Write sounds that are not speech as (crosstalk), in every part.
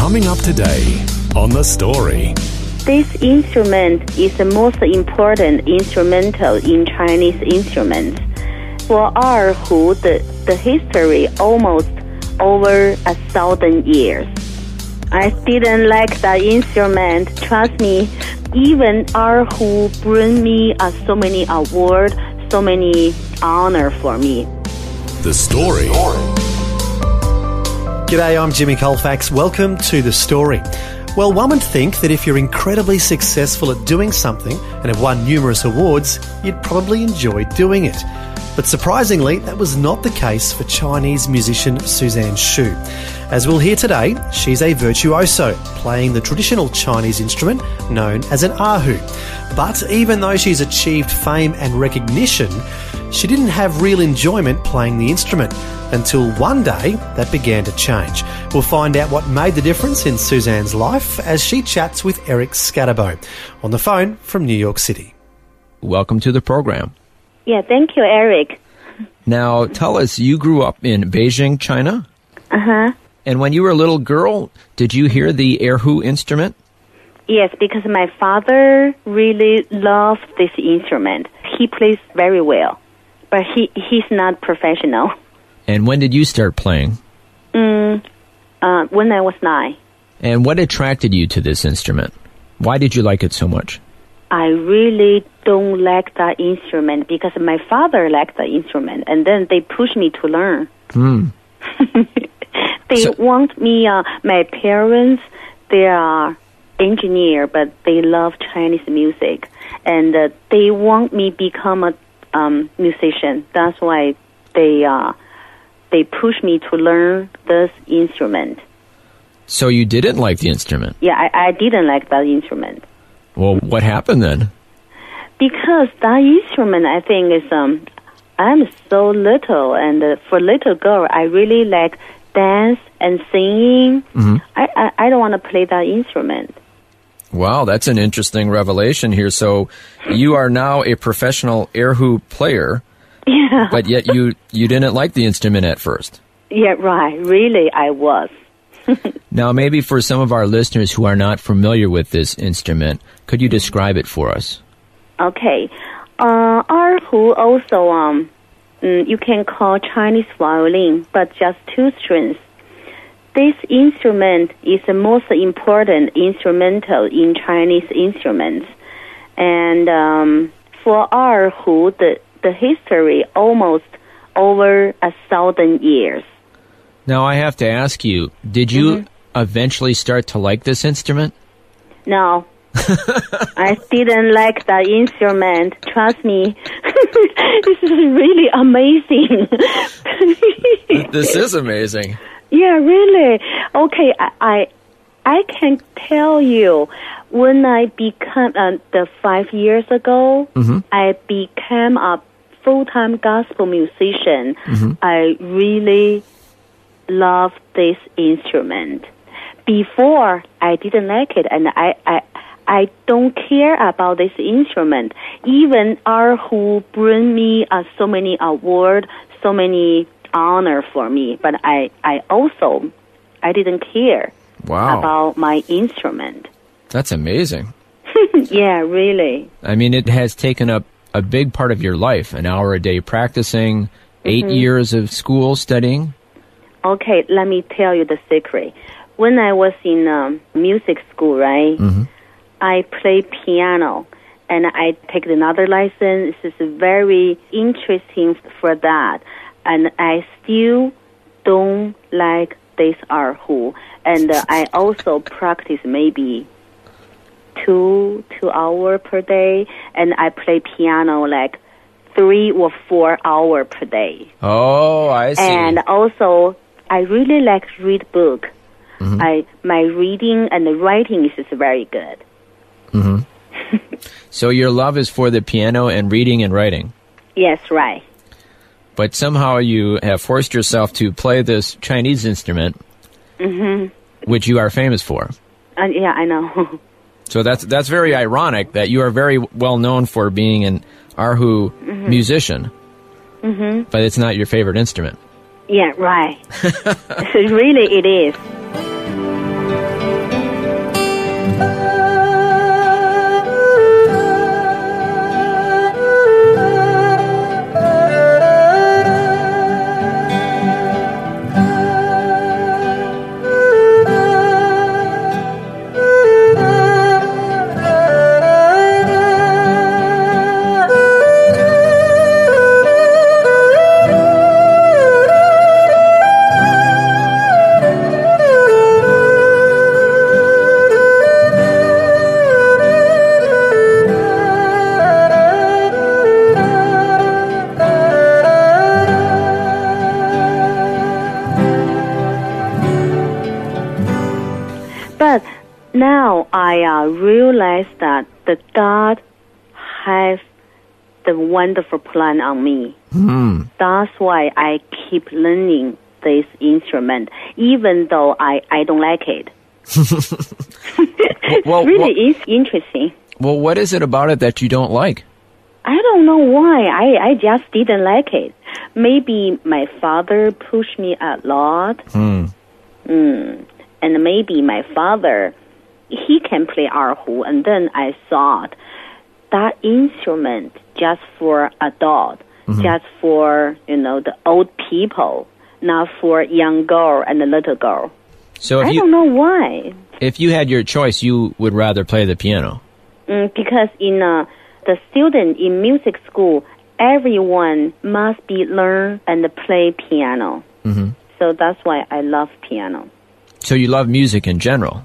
Coming up today on The Story. This instrument is the most important instrumental in Chinese instruments. For erhu, the, the history almost over a thousand years. I didn't like that instrument. Trust me, even erhu bring me uh, so many awards, so many honor for me. The Story. G'day, I'm Jimmy Colfax. Welcome to The Story. Well, one would think that if you're incredibly successful at doing something and have won numerous awards, you'd probably enjoy doing it. But surprisingly, that was not the case for Chinese musician Suzanne Shu. As we'll hear today, she's a virtuoso, playing the traditional Chinese instrument known as an erhu. But even though she's achieved fame and recognition, she didn't have real enjoyment playing the instrument until one day that began to change. We'll find out what made the difference in Suzanne's life as she chats with Eric Scatterbo on the phone from New York City. Welcome to the program. Yeah, thank you, Eric. Now, tell us, you grew up in Beijing, China? Uh huh. And when you were a little girl, did you hear the erhu instrument? Yes, because my father really loves this instrument. He plays very well, but he he's not professional. And when did you start playing? Mm, uh, when I was nine, And what attracted you to this instrument? Why did you like it so much? I really don't like that instrument because my father liked the instrument, and then they push me to learn. Hmm. (laughs) They So- want me. Uh, my parents, they are engineer, but they love Chinese music, and uh, they want me become a um, musician. That's why they uh, they push me to learn this instrument. So you didn't like the instrument? Yeah, I, I didn't like that instrument Well, what happened then? because that instrument, I think, is um, I'm so little, and uh, for little girl, I really like dance and singing. I, I I don't want to play that instrument. Wow, that's an interesting revelation here. So you are now a professional air erhu player, Yeah. but yet you, you didn't like the instrument at first. Yeah, right. Really, I was. (laughs) Now, maybe for some of our listeners who are not familiar with this instrument, could you describe it for us? Okay. Uh, erhu also um, mm, you can call Chinese violin, but just two strings. This instrument is the most important instrumental in Chinese instruments, and um, for erhu, the the history almost over a thousand years. Now, I have to ask you, did you mm-hmm. eventually start to like this instrument? No. (laughs) I didn't like that instrument. Trust me. (laughs) this is really amazing. (laughs) This is amazing. yeah, really. Okay, I, I I can tell you when I became uh, the five years ago, mm-hmm. I became a full time gospel musician. Mm-hmm. I really love this instrument. Before I didn't like it, and I I I don't care about this instrument. Even erhu bring me uh, so many award, so many honor for me, but I I also I didn't care Wow. about my instrument. That's amazing. (laughs) yeah, really. I mean, it has taken up a big part of your life an hour a day practicing, 8 years of school studying. Okay, let me tell you the secret. When I was in um, music school, right, I play piano and I take another license. This is very interesting for that. And I still don't like this erhu. And uh, I also practice maybe two two hour per day, and I play piano like three or four hour per day. Oh, I see. And also, I really like to read book. I my reading and the writing is just very good. Mhm. (laughs) So your love is for the piano and reading and writing. Yes, right. But somehow you have forced yourself to play this Chinese instrument, which you are famous for. Uh, yeah, I know. (laughs) So that's that's very ironic that you are very well known for being an Erhu musician, mm-hmm. but it's not your favorite instrument. Yeah, right. (laughs) so really, it is. Wonderful plan on me. That's why I keep learning this instrument, even though I, I don't like it. (laughs) (laughs) Well, really is interesting. Well, what is it about it that you don't like? I don't know why. I, I just didn't like it. Maybe my father pushed me a lot. Mm. And maybe my father, he can play erhu. And then I thought that instrument just for adult, just for, you know, the old people, not for young girl and a little girl. So I you don't know why. if you had your choice, you would rather play the piano. Mm, because in uh, the student in music school, everyone must be learn and play piano. Mm-hmm. So that's why I love piano. So you love music in general.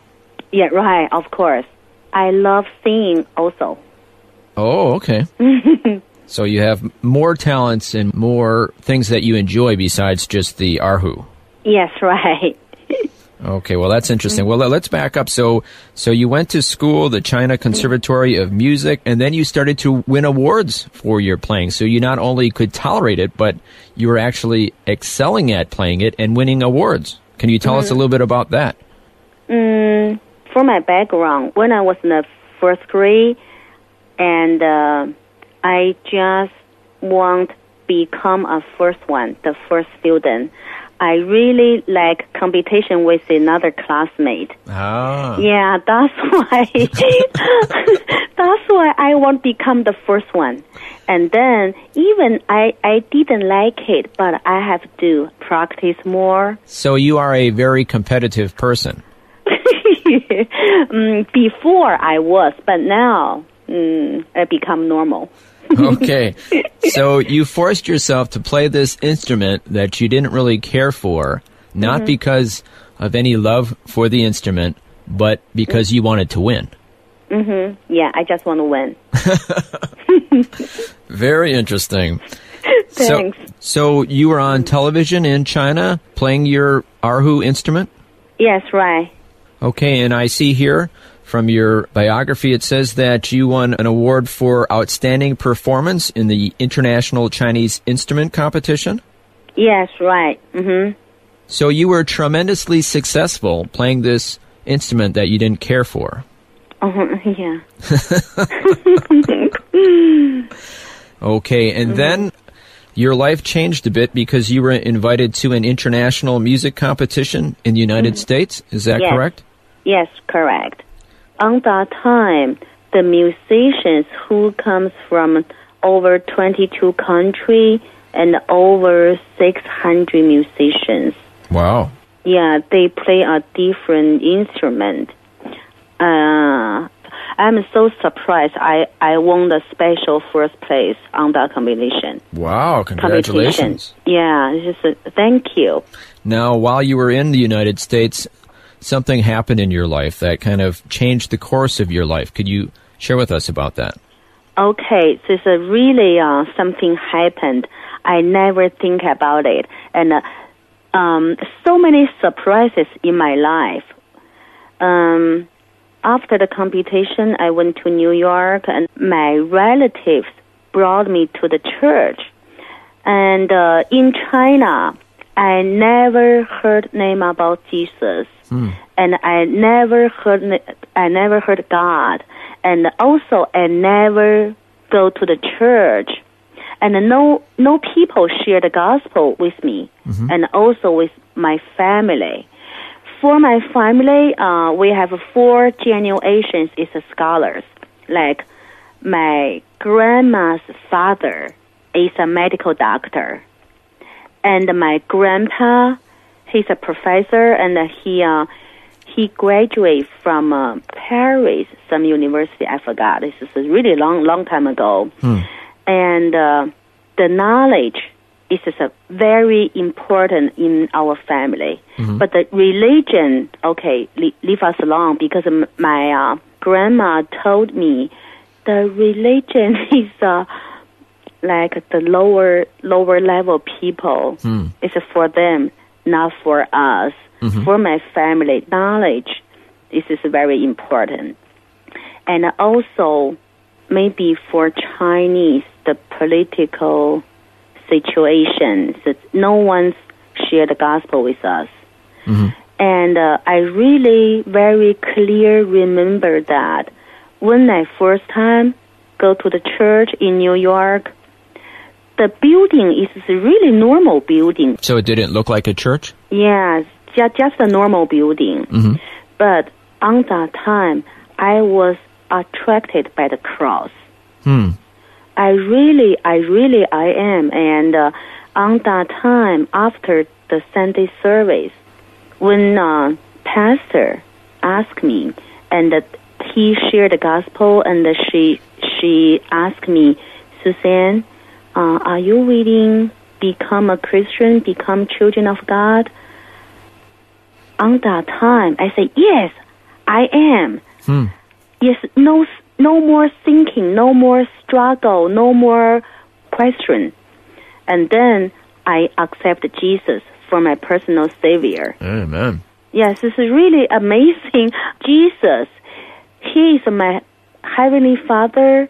Yeah, right. Of course, I love singing also. Oh, okay. (laughs) so you have more talents and more things that you enjoy besides just the erhu. Yes, right. (laughs) Okay, well that's interesting. Well, let's back up. So, so you went to school, the China Conservatory of Music, and then you started to win awards for your playing. So you not only could tolerate it, but you were actually excelling at playing it and winning awards. Can you tell us a little bit about that? Mm, for my background, when I was in the first grade, and uh, I just want become a first one, the first student. I really like competition with another classmate. Ah. Yeah, that's (laughs) why. (laughs) that's why I want to become the first one. And then even I I didn't like it, but I have to practice more. So you are a very competitive person. (laughs) mm, before I was, but now mm, I become normal. (laughs) Okay. so you forced yourself to play this instrument that you didn't really care for, not because of any love for the instrument, but because you wanted to win. Mm-hmm. Yeah, I just want to win. (laughs) Very interesting. (laughs) Thanks. So, so you were on television in China playing your erhu instrument? Yes, right. Okay, and I see here from your biography it says that you won an award for outstanding performance in the International Chinese Instrument Competition. Yes, right. hmm So you were tremendously successful playing this instrument that you didn't care for. Uh-huh, (laughs) yeah. (laughs) Okay, and then your life changed a bit because you were invited to an international music competition in the United States. Is that Yes. correct? Yes, correct. On that time, the musicians who comes from over 22 countries and over 600 musicians. Wow. Yeah, they play a different instrument. Uh, I'm so surprised. I, I won the special first place on that combination. Wow, congratulations. Yeah, just a, thank you. Now, while you were in the United States, something happened in your life that kind of changed the course of your life. Could you share with us about that? Okay, so it's a really uh, something happened. I never think about it, and uh, um, so many surprises in my life. Um, after the competition, I went to New York, and my relatives brought me to the church. And uh, in China, I never heard name about Jesus, and I never heard I never heard God, and also I never go to the church, and no no people share the gospel with me, and also with my family. For my family, uh, we have four generations is scholars. Like my grandma's father is a medical doctor, and my grandpa, he's a professor, and he uh, he graduated from uh, Paris, some university. I forgot. This is a really long, long time ago, and uh, the knowledge is a very important in our family. But the religion, okay, le- leave us alone because my uh, grandma told me the religion (laughs) is uh, like the lower lower level people. It's for them, not for us. For my family, knowledge this is very important, and also maybe for Chinese, the political situation that no one's share the gospel with us. And uh, I really very clear remember that when I first time go to the church in New York, the building is a really normal building. So it didn't look like a church? Yes, just, just a normal building. But on that time, I was attracted by the cross. Hmm. I really, I really, I am. And uh, on that time, after the Sunday service, when uh, pastor asked me, and uh, he shared the gospel, and uh, she she asked me, Suzanne, uh, are you willing become a Christian, become children of God? On that time, I said yes, I am. Yes, no, no more thinking, no more struggle, no more question, and then I accept Jesus for my personal savior. Amen. Yes, it's really amazing. (laughs) Jesus, He is my heavenly Father.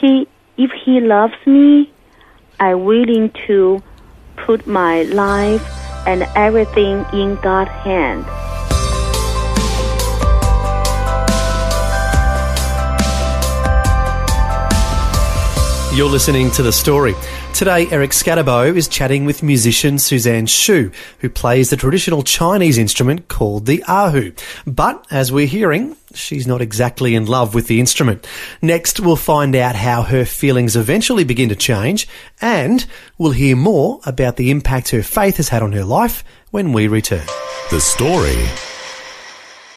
He, if He loves me, I'm willing to put my life and everything in God's hand. You're listening to The Story. Today, Eric Scatterbo is chatting with musician Suzanne Shu, who plays the traditional Chinese instrument called the erhu. But, as we're hearing, she's not exactly in love with the instrument. Next, we'll find out how her feelings eventually begin to change, and we'll hear more about the impact her faith has had on her life when we return. The story.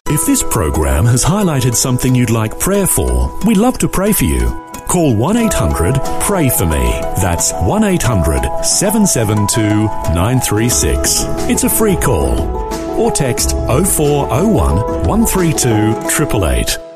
If this program has highlighted something you'd like prayer for, we'd love to pray for you. Call 1 800 Pray For Me. That's 1 800 772 936. It's a free call. Or text 0401 132 888.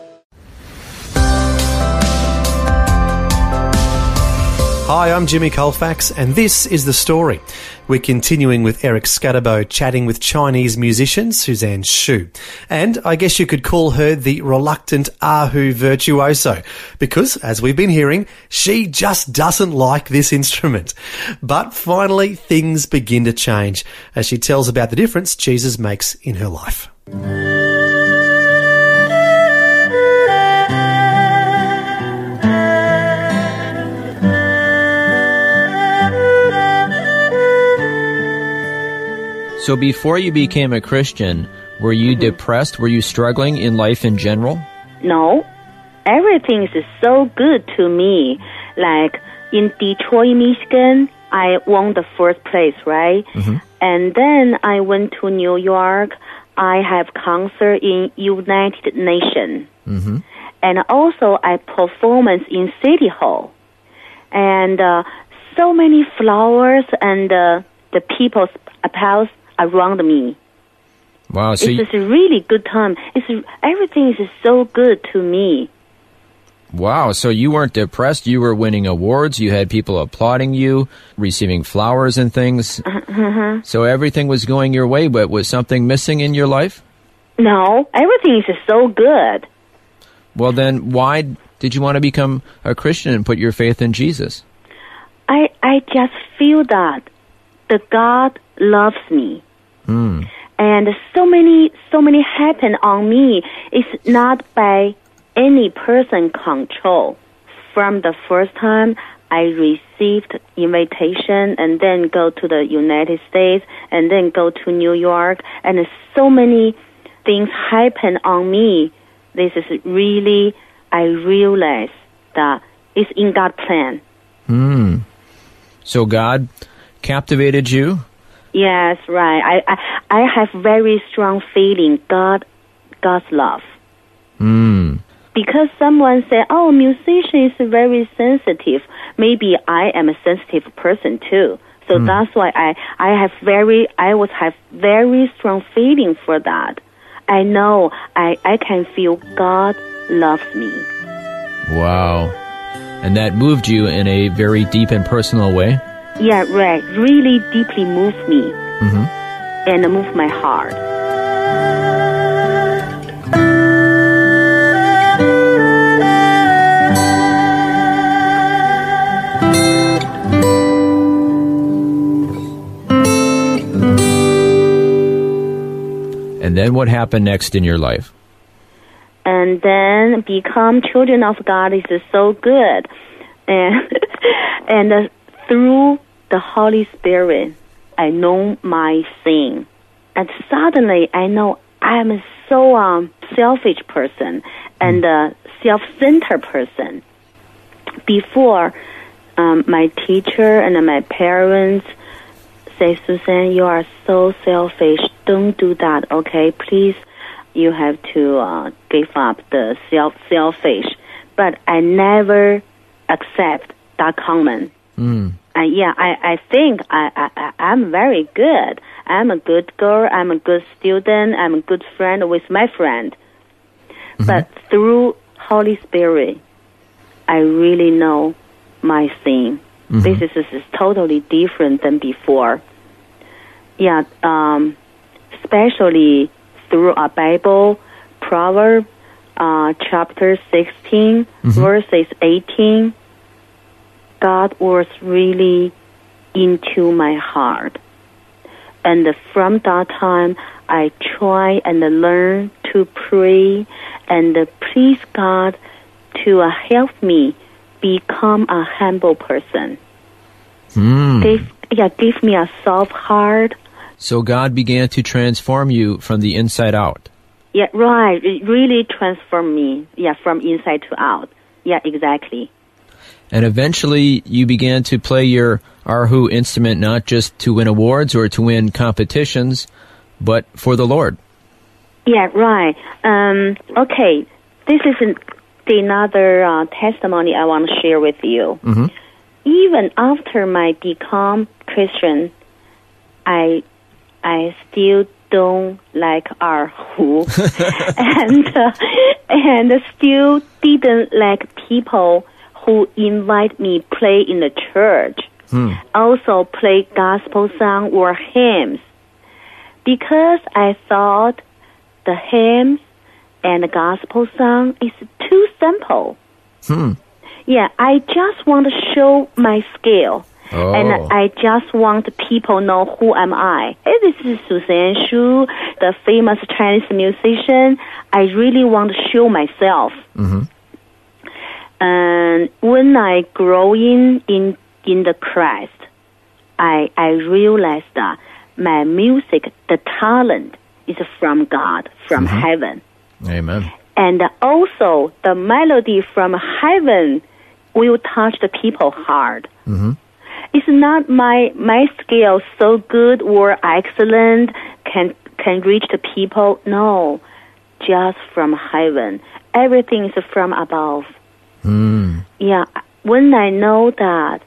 Hi, I'm Jimmy Colfax, and this is The Story. We're continuing with Eric Scatterbo chatting with Chinese musician Suzanne Shu. And I guess you could call her the reluctant Erhu virtuoso, because, as we've been hearing, she just doesn't like this instrument. But finally, things begin to change as she tells about the difference Jesus makes in her life. So before you became a Christian, were you depressed? Were you struggling in life in general? No, everything is so good to me. Like in Detroit, Michigan, I won the first place, right? And then I went to New York. I have concert in United Nations, and also I performance in City Hall, and uh, so many flowers and uh, the people's applause around me. Wow. So it's you, a really good time. It's everything is so good to me. wow. So you weren't depressed. You were winning awards. You had people applauding you, receiving flowers and things. (laughs) Uh-huh. So everything was going your way, but was something missing in your life? No, everything is so good. Well, then why did you want to become a Christian and put your faith in Jesus? I I just feel that the God loves me. And so many so many happen on me. It's not by any person control. From the first time I received invitation and then go to the United States and then go to New York and so many things happen on me. This is really I realize that it's in God's plan. Hmm. So God captivated you. Yes, right. I, I I have very strong feeling God God's love. Hmm. Because someone said, "Oh, musician is very sensitive." Maybe I am a sensitive person too. So that's why I I have very I would have very strong feeling for that. I know I I can feel God loves me. Wow. And that moved you in a very deep and personal way. Yeah, right. Really deeply moved me and moved my heart. And then what happened next in your life? and then become children of God is so good, and (laughs) and uh, through the Holy Spirit, I know my sin, and suddenly I know I am a so um, selfish person and a self-centered person. Before, um, my teacher and my parents say, Susan, you are so selfish. Don't do that, okay? Please, you have to uh, give up the self selfish. But I never accept that comment. And yeah, I, I think I, I, I- I'm very good. I'm a good girl. I'm a good student. I'm a good friend with my friend. But through Holy Spirit, I really know my sin. This is, this is totally different than before. Yeah, um, especially through a Bible, Proverb, uh, chapter 16, verses 18. God was really into my heart. And from that time, I try and learn to pray and please God to help me become a humble person. Hmm. Give, yeah, give me a soft heart. So God began to transform you from the inside out. Yeah, right. It really transformed me. Yeah, from inside to out. Yeah, exactly. And eventually you began to play your Erhu instrument not just to win awards or to win competitions, but for the Lord. Yeah, right. Um, okay, this is an, another uh, testimony I want to share with you. Even after my become Christian, I I still don't like Erhu, (laughs) (laughs) and uh, and still didn't like people who invite me play in the church. Hmm. Also play gospel song or hymns because I thought the hymns and the gospel song is too simple. Hmm. Yeah, I just want to show my skill. Oh. And I just want people know who am I. Hey, this is Suzanne Shu, the famous Chinese musician. I really want to show myself. Mm-hmm. And when I growing in in the Christ, I I realized that my music, the talent, is from God, from mm-hmm. heaven Amen. and also the melody from heaven will touch the people hard. Mm-hmm. It's not my my skill so good or excellent can can reach the people. No, just from heaven. Everything is from above. Yeah, when I know that,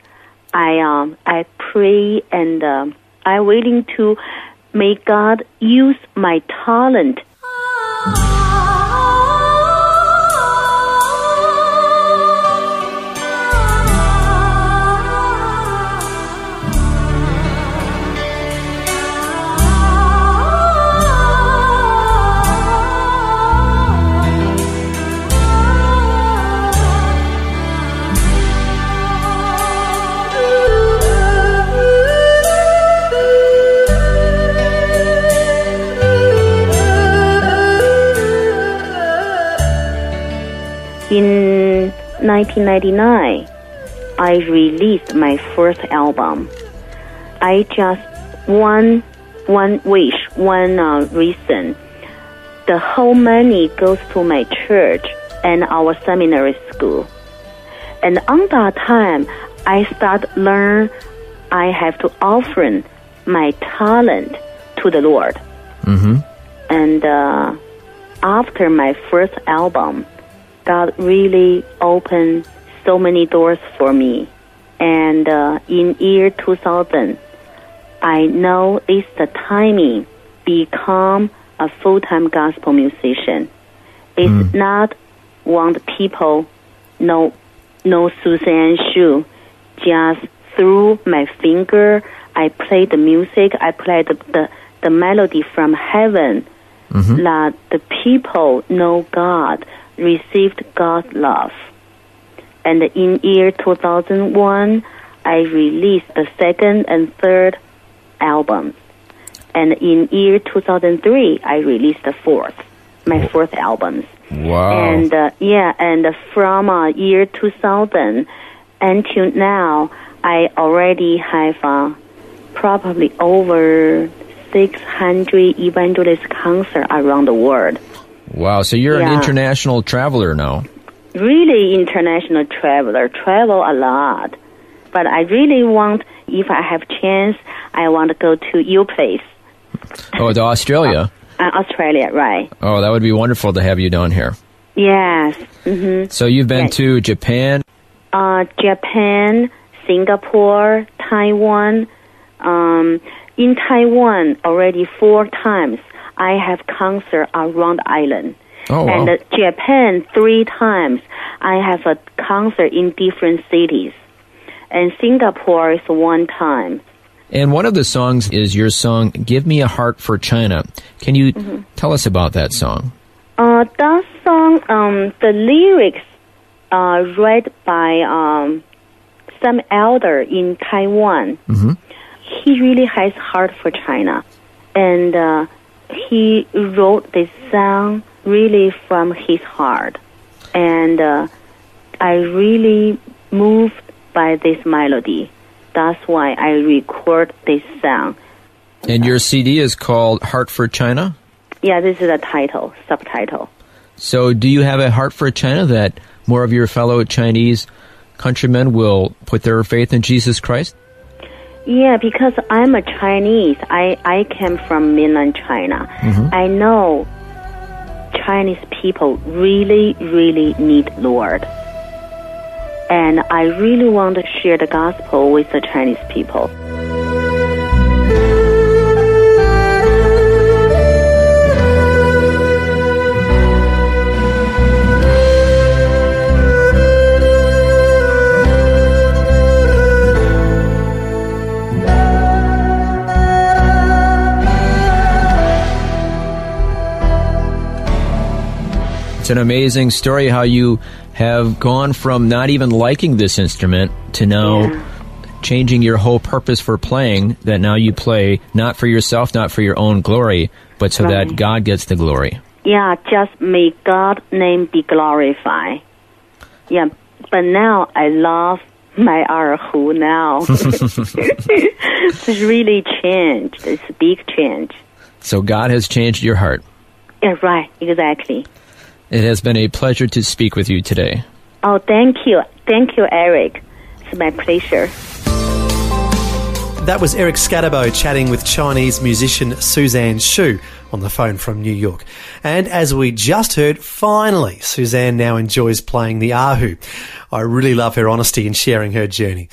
I um I pray and um, I'm willing to make God use my talent in 1999, I released my first album. I just one one wish, one uh, reason. The whole money goes to my church and our seminary school. And on that time, I start learn I have to offer my talent to the Lord. Mm-hmm. And uh, after my first album, God really opened so many doors for me. And uh, in year 2000, I know it's the timing become a full-time gospel musician. It's not want people know know Suzanne Shu just through my finger. I play the music. I play the the, the melody from heaven. That the people know God, received God's love. And in year 2001, I released the second and third album. And in year 2003, I released the fourth, my fourth albums. Wow. And uh, yeah, and from uh, year 2000 until now, I already have uh, probably over 600 evangelist concerts around the world. Wow. So you're an international traveler now. Really international traveler, travel a lot. But I really want, if I have chance, I want to go to your place, Oh, to Australia. uh, Australia, right? Oh, that would be wonderful to have you down here. Yes. hmm So you've been Yes. to Japan. uh, Japan, Singapore, Taiwan. Um, in Taiwan, already four times, I have concert around the island. Oh, wow. And uh, Japan, three times, I have a concert in different cities. And Singapore is one time. And one of the songs is your song, Give Me a Heart for China. Can you Mm-hmm. tell us about that song? Uh, that song, um, the lyrics are read by um, some elder in Taiwan. Mhm. He really has heart for China, and uh, he wrote this song really from his heart, and uh, I really moved by this melody. That's why I record this song. And your CD is called Heart for China? Yeah, this is a title, subtitle. So do you have a heart for China that more of your fellow Chinese countrymen will put their faith in Jesus Christ? Yeah, because I'm a Chinese. I, I came from mainland China. Mm-hmm. I know Chinese people really, really need Lord. And I really want to share the gospel with the Chinese people. It's an amazing story how you have gone from not even liking this instrument to now Yeah. changing your whole purpose for playing that now you play not for yourself, not for your own glory, but so that God gets the glory. Yeah, just may God's name be glorified. Yeah, but now I love my erhu now. (laughs) (laughs) it's really changed. It's a big change. So God has changed your heart. Yeah, right, exactly. It has been a pleasure to speak with you today. Oh, thank you. Thank you, Eric. It's my pleasure. That was Eric Scatterbo chatting with Chinese musician Suzanne Shu on the phone from New York. And as we just heard, finally, Suzanne now enjoys playing the Erhu. I really love her honesty in sharing her journey.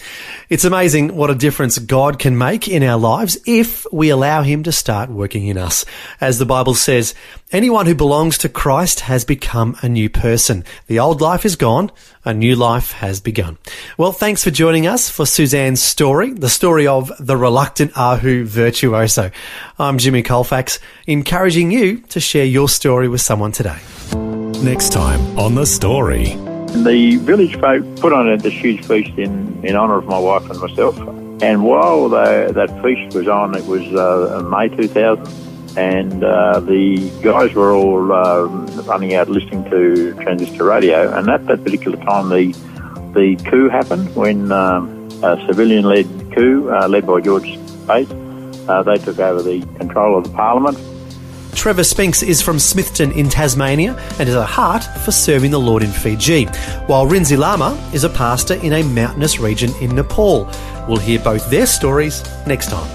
It's amazing what a difference God can make in our lives if we allow Him to start working in us. As the Bible says, anyone who belongs to Christ has become a new person. The old life is gone, a new life has begun. Well, thanks for joining us for Suzanne's story, the story of the reluctant Erhu virtuoso. I'm Jimmy Colfax, encouraging you to share your story with someone today. Next time on The Story. The village folk put on a, this huge feast in, in honour of my wife and myself. And while the, that feast was on, it was uh, May 2000, and uh, the guys were all uh, running out listening to transistor radio. And at that particular time, the the coup happened when um, a civilian-led coup uh, led by George Speight. Uh, they took over the control of the parliament. Trevor Spinks is from Smithton in Tasmania and has a heart for serving the Lord in Fiji, while Rinzi Lama is a pastor in a mountainous region in Nepal. We'll hear both their stories next time.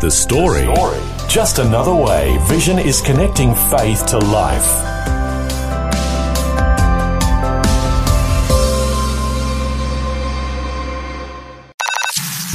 The story. Just another way Vision is connecting faith to life.